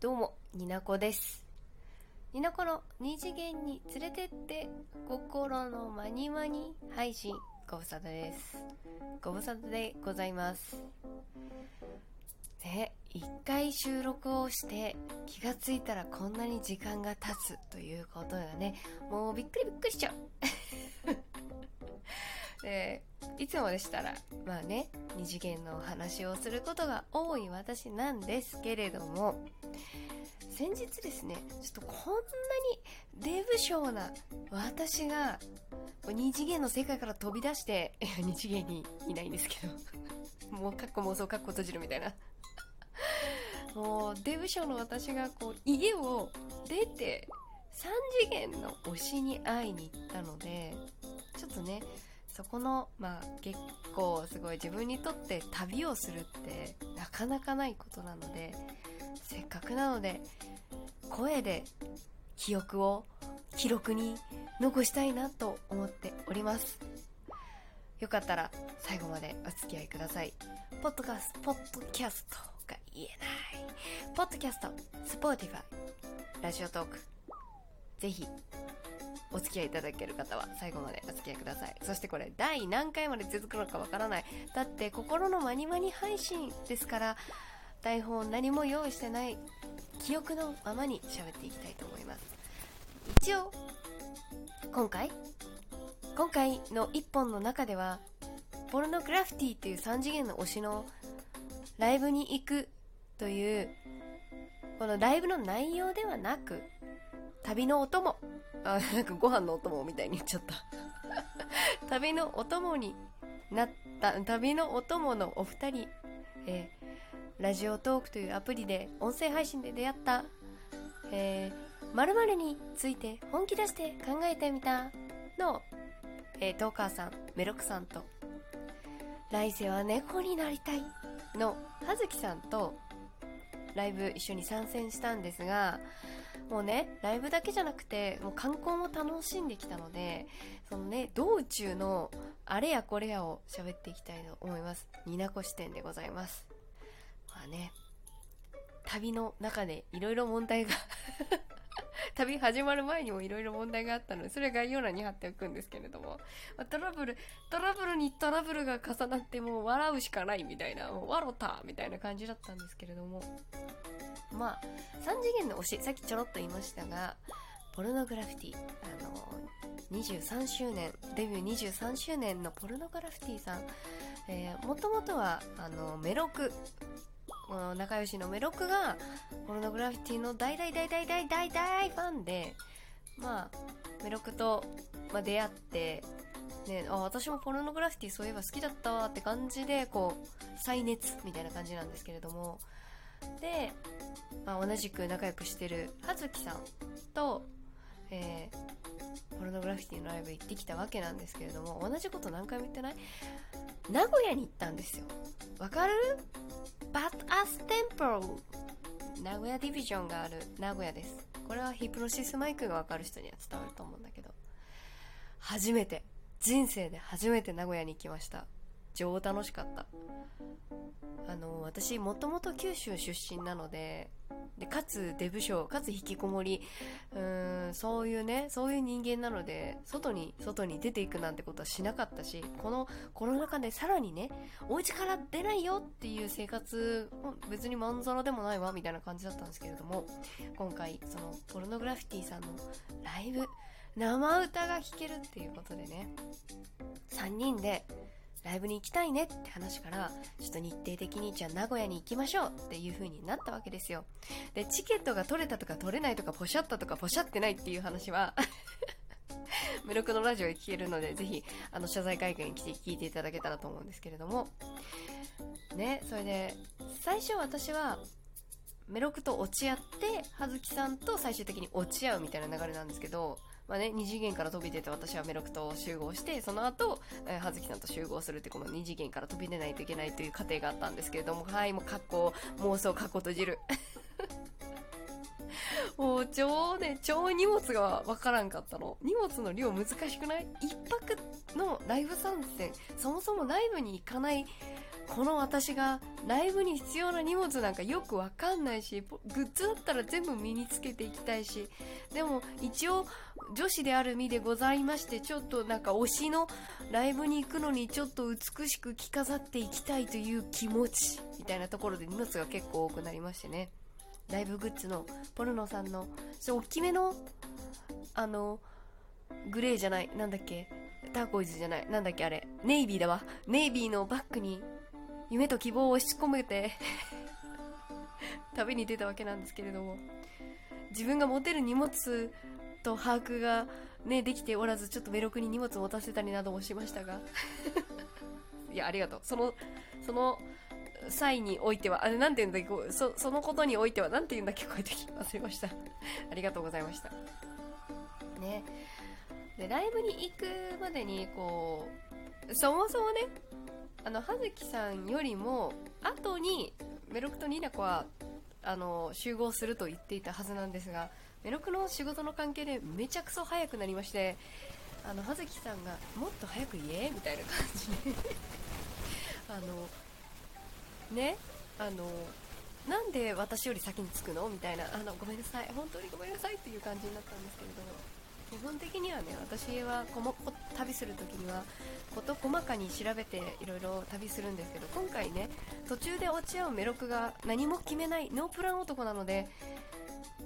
どうも、になこです。になこの二次元に連れてって心のまにまに配信ご無沙汰です。ご無沙汰でございます。ね、一回収録をして気がついたらこんなに時間が経つということがね、もうびっくりびっくりしちゃう。で いつもでしたらまあね二次元のお話をすることが多い私なんですけれども先日ですねちょっとこんなにデブ症な私が二次元の世界から飛び出していや 二次元にいないんですけどもうかっこ妄想かっこ閉じるみたいな。もうデブ症の私がこう家を出て3次元の推しに会いに行ったのでちょっとねそこのまあ結構すごい自分にとって旅をするってなかなかないことなのでせっかくなので声で記憶を記録に残したいなと思っております。よかったら最後までお付き合いください。ポッドキャスポッドキャストが言えない。ポッドキャスト Spotify。ラジオトーク。ぜひお付き合いいただける方は最後までお付き合いください。そしてこれ第何回まで続くのかわからない。だって心のまにまに配信ですから台本何も用意してない記憶のままに喋っていきたいと思います一応今回今回の一本の中ではポルノグラフィティっていう3次元の推しのライブに行くというこのライブの内容ではなく旅のお供あなんかご飯のお供みたいに言っちゃった。旅のお供になった旅のお供のお二人、えラジオトークというアプリで音声配信で出会った、えー、〇〇について本気出して考えてみたの、えートーカーさんメロクさんと来世は猫になりたいの葉月さんとライブ一緒に参戦したんですがもうねライブだけじゃなくてもう観光も楽しんできたのでそのね道中のあれやこれやを喋っていきたいと思います。ニナコ視点でございます。ね。旅の中でいろいろ問題が 旅始まる前にもいろいろ問題があったのでそれ概要欄に貼っておくんですけれども、トラブルトラブルにトラブルが重なってもう笑うしかないみたいなもう笑ったみたいな感じだったんですけれども。まあ3次元の推しさっきちょろっと言いましたがポルノグラフィティあの23周年デビュー23周年のポルノグラフィティさんもともとはあのメロクこの仲良しのメロクがポルノグラフィティの大大大大大大大ファンでまあメロクと、まあ、出会ってね、あ私もポルノグラフィティそういえば好きだったわって感じでこう再熱みたいな感じなんですけれども。で、まあ、同じく仲良くしてる葉月さんと、えーポルノグラフィティのライブ行ってきたわけなんですけれども同じこと何回も言ってない？名古屋に行ったんですよ。わかる？バッアステンポル名古屋ディビジョンがある。名古屋です。これはヒプノシスマイクがわかる人には伝わると思うんだけど。初めて。人生で初めて名古屋に行きました。超楽しかった。あの私もともと九州出身なのででかつデブ症かつ引きこもりうーんそういうねそういう人間なので外に外に出ていくなんてことはしなかったしこのコロナ禍でさらにねお家から出ないよっていう生活別にまんざらでもないわみたいな感じだったんですけれども今回そのポルノグラフィティさんのライブ生歌が聴けるっていうことでね3人でライブに行きたいねって話からちょっと日程的にじゃあ名古屋に行きましょうっていう風になったわけですよ。でチケットが取れたとか取れないとかポシャったとかポシャってないっていう話はメロクのラジオで聞けるのでぜひあの謝罪会見に来て聞いていただけたらと思うんですけれども。ねそれで最初私はメロクと落ち合って葉月さんと最終的に落ち合うみたいな流れなんですけどまあね、二次元から飛び出て私はメロクと集合してその後、えー、葉月さんと集合するってこの二次元から飛び出ないといけないという過程があったんですけれどもはいもう格好妄想過去閉じる。もう超ね超荷物がわからんかったの。荷物の量難しくない？一泊のライブ参戦。そもそもライブに行かないこの私がライブに必要な荷物なんかよくわかんないしグッズだったら全部身につけていきたいし。でも一応女子である身でございましてちょっとなんか推しのライブに行くのにちょっと美しく着飾っていきたいという気持ちみたいなところで荷物が結構多くなりましてね。ライブグッズのポルノさんのそ大きめのあのグレーじゃないなんだっけターコイズじゃないなんだっけあれネイビーだわ。ネイビーのバッグに夢と希望を押し込めて 旅に出たわけなんですけれども自分が持てる荷物と把握がねできておらずちょっとメロクに荷物を持たせたりなどもしましたが。いやありがとう。そのその際においてはあれなんて言うんだっけそそのことにおいてはなんて言うんだっけこういう時忘れました。ありがとうございました。ね。でライブに行くまでにこうそもそもねあの葉月さんよりも後にメロクとニーナコはあの集合すると言っていたはずなんですがメロクの仕事の関係でめちゃくそ早くなりましてあの葉月さんがもっと早く言えみたいな感じで。あのねあのなんで私より先に着くの？みたいなあのごめんなさい本当にごめんなさいっていう感じになったんですけれど基本的にはね私はこも旅するときには事細かに調べていろいろ旅するんですけど今回ね途中で落ち合うメロクが何も決めないノープラン男なので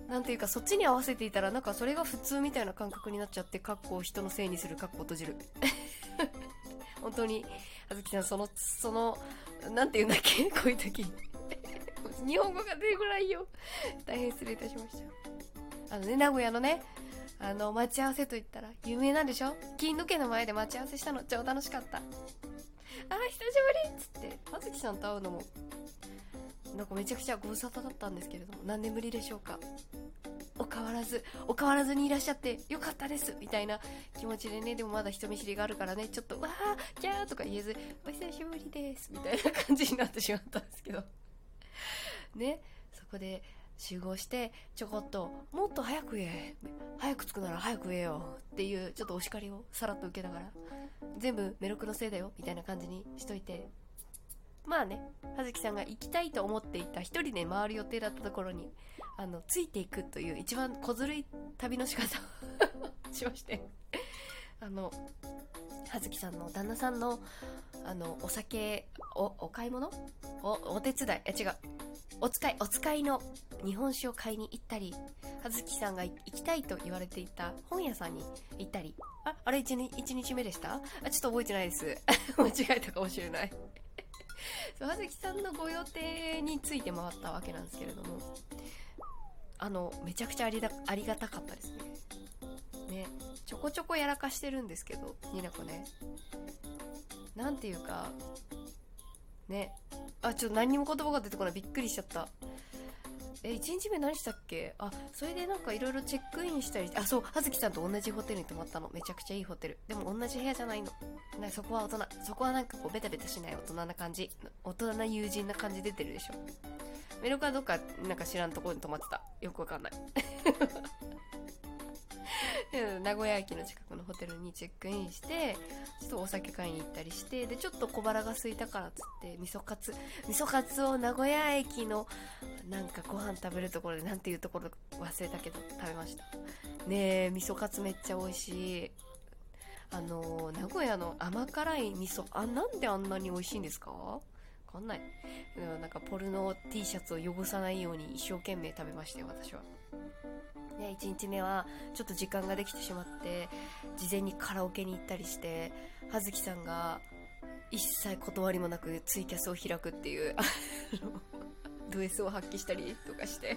なんていうかそっちに合わせていたらなんかそれが普通みたいな感覚になっちゃってカッコを人のせいにするカッコ閉じる。本当にあずきさんそのそのなんて言うんだっけ？こういう時。日本語が出てこないよ？大変失礼いたしました。あのね名古屋のねあの、待ち合わせと言ったら、有名なんでしょ？金時計の前で待ち合わせしたの。超楽しかった。あー、久しぶりっつって、葉月さんと会うのも、なんかめちゃくちゃご無沙汰だったんですけれども、何年ぶりでしょうか？変わらず、お変わらずにいらっしゃってよかったですみたいな気持ちでね、でもまだ人見知りがあるからね、ちょっと、わー、キャーとか言えず、お久しぶりですみたいな感じになってしまったんですけど。ね、そこで、集合してちょこっともっと早く言え早く着くなら早く言えよっていうちょっとお叱りをさらっと受けながら全部メロクのせいだよみたいな感じにしといてまあね葉月さんが行きたいと思っていた一人で回る予定だったところにあのついていくという一番小ずるい旅の仕方を しまして。あの葉月さんの旦那さんのあのお酒おお買い物？おお手伝い？違う。お使いお使いの日本酒を買いに行ったり葉月さんが行きたいと言われていた本屋さんに行ったり。ああれ 1, 日1日目でした？あちょっと覚えてないです。間違えたかもしれない。そう葉月さんのご予定について回ったわけなんですけれども。あのめちゃくちゃありだありがたかったですね。ねちょこちょこやらかしてるんですけどニナこね。なんていうかね。あちょっと何にも言葉が出てこない。びっくりしちゃった。え1日目何したっけ？あそれでなんかいろいろチェックインしたりあそう葉月さんと同じホテルに泊まったの。めちゃくちゃいいホテル。でも同じ部屋じゃないの。なそこは大人。そこはなんかこうベタベタしない大人な感じ。大人な友人な感じ出てるでしょ。メロクはどっかなんか知らんところに泊まってた。よくわかんない。名古屋駅の近くのホテルにチェックインしてちょっとお酒買いに行ったりしてでちょっと小腹が空いたからっつって味噌カツ味噌カツを名古屋駅のなんかご飯食べるところでなんていうところ忘れたけど食べました。ねえ味噌カツめっちゃ美味しい。あの名古屋の甘辛い味噌あなんであんなに美味しいんですか？かんない。でもなんかポルノ T シャツを汚さないように一生懸命食べましたよ私は。ね、1日目はちょっと時間ができてしまって事前にカラオケに行ったりして葉月さんが一切断りもなくツイキャスを開くっていう ド S を発揮したりとかして。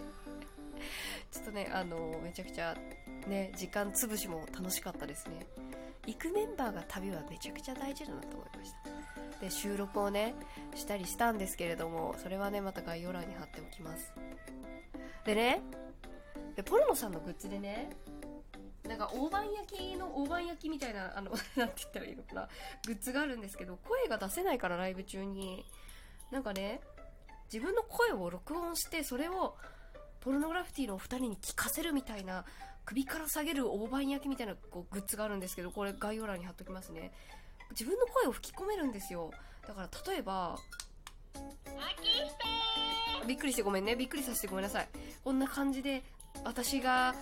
ちょっとねあのめちゃくちゃね時間潰しも楽しかったですね。行くメンバーが旅はめちゃくちゃ大事だなと思いました。で収録をねしたりしたんですけれどもそれはねまた概要欄に貼っておきます。でねでポルノさんのグッズでねなんか大判焼きの大判焼きみたいなあの なんて言ったらいいのかなグッズがあるんですけど声が出せないからライブ中になんかね自分の声を録音してそれをポルノグラフィティのお二人に聞かせるみたいな首から下げる大判焼きみたいなこうグッズがあるんですけどこれ概要欄に貼っときますね。自分の声を吹き込めるんですよ。だから例えばびっくりしてごめんね。びっくりさせてごめんなさい。こんな感じで私が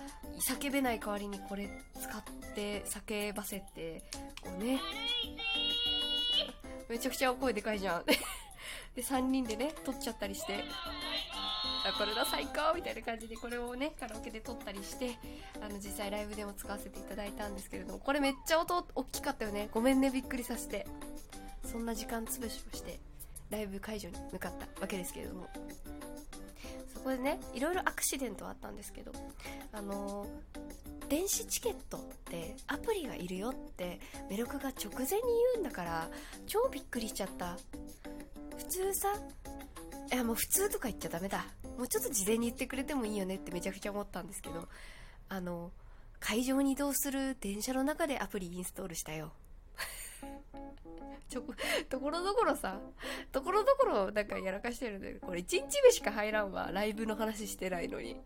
叫べない代わりにこれ使って叫ばせてこうね。めちゃくちゃ声でかいじゃん。で3人でね撮っちゃったりして。あこれだ最高みたいな感じでこれをねカラオケで撮ったりしてあの実際ライブでも使わせていただいたんですけれどもこれめっちゃ音大きかったよね。ごめんねびっくりさせて。そんな時間潰しをしてライブ会場に向かったわけですけれども。そこでねいろいろアクシデントはあったんですけどあの電子チケットってアプリがいるよってメロクが直前に言うんだから超びっくりしちゃった。普通さいやもう普通とか言っちゃダメだ。もうちょっと事前に言ってくれてもいいよねってめちゃくちゃ思ったんですけどあの会場に移動する電車の中でアプリインストールしたよ。ちょところどころさところどころなんかやらかしてるんでこれ1日目しか入らんわ。ライブの話してないのに。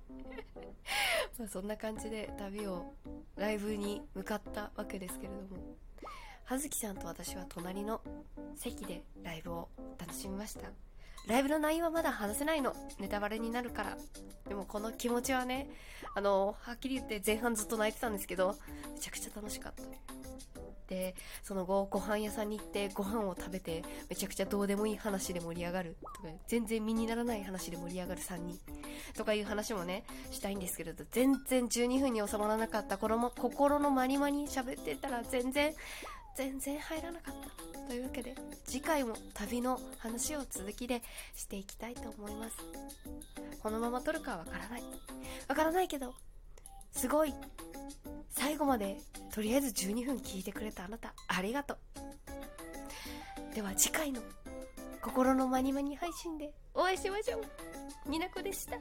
まあそんな感じで旅をライブに向かったわけですけれども。葉月さんと私は隣の席でライブを楽しみました。ライブの内容はまだ話せないの。ネタバレになるから。でもこの気持ちはねあのはっきり言って前半ずっと泣いてたんですけどめちゃくちゃ楽しかった。でその後ご飯屋さんに行ってご飯を食べてめちゃくちゃどうでもいい話で盛り上がる。とか全然身にならない話で盛り上がる3人。とかいう話もねしたいんですけれど全然12分に収まらなかった。頃も心のまにまに喋ってたら全然全然入らなかった。というわけで次回も旅の話を続きでしていきたいと思います。このまま撮るかはわからない。わからないけどすごい。最後までとりあえず12分聞いてくれたあなたありがとう。では次回の心のまにまに配信でお会いしましょう。になこでした。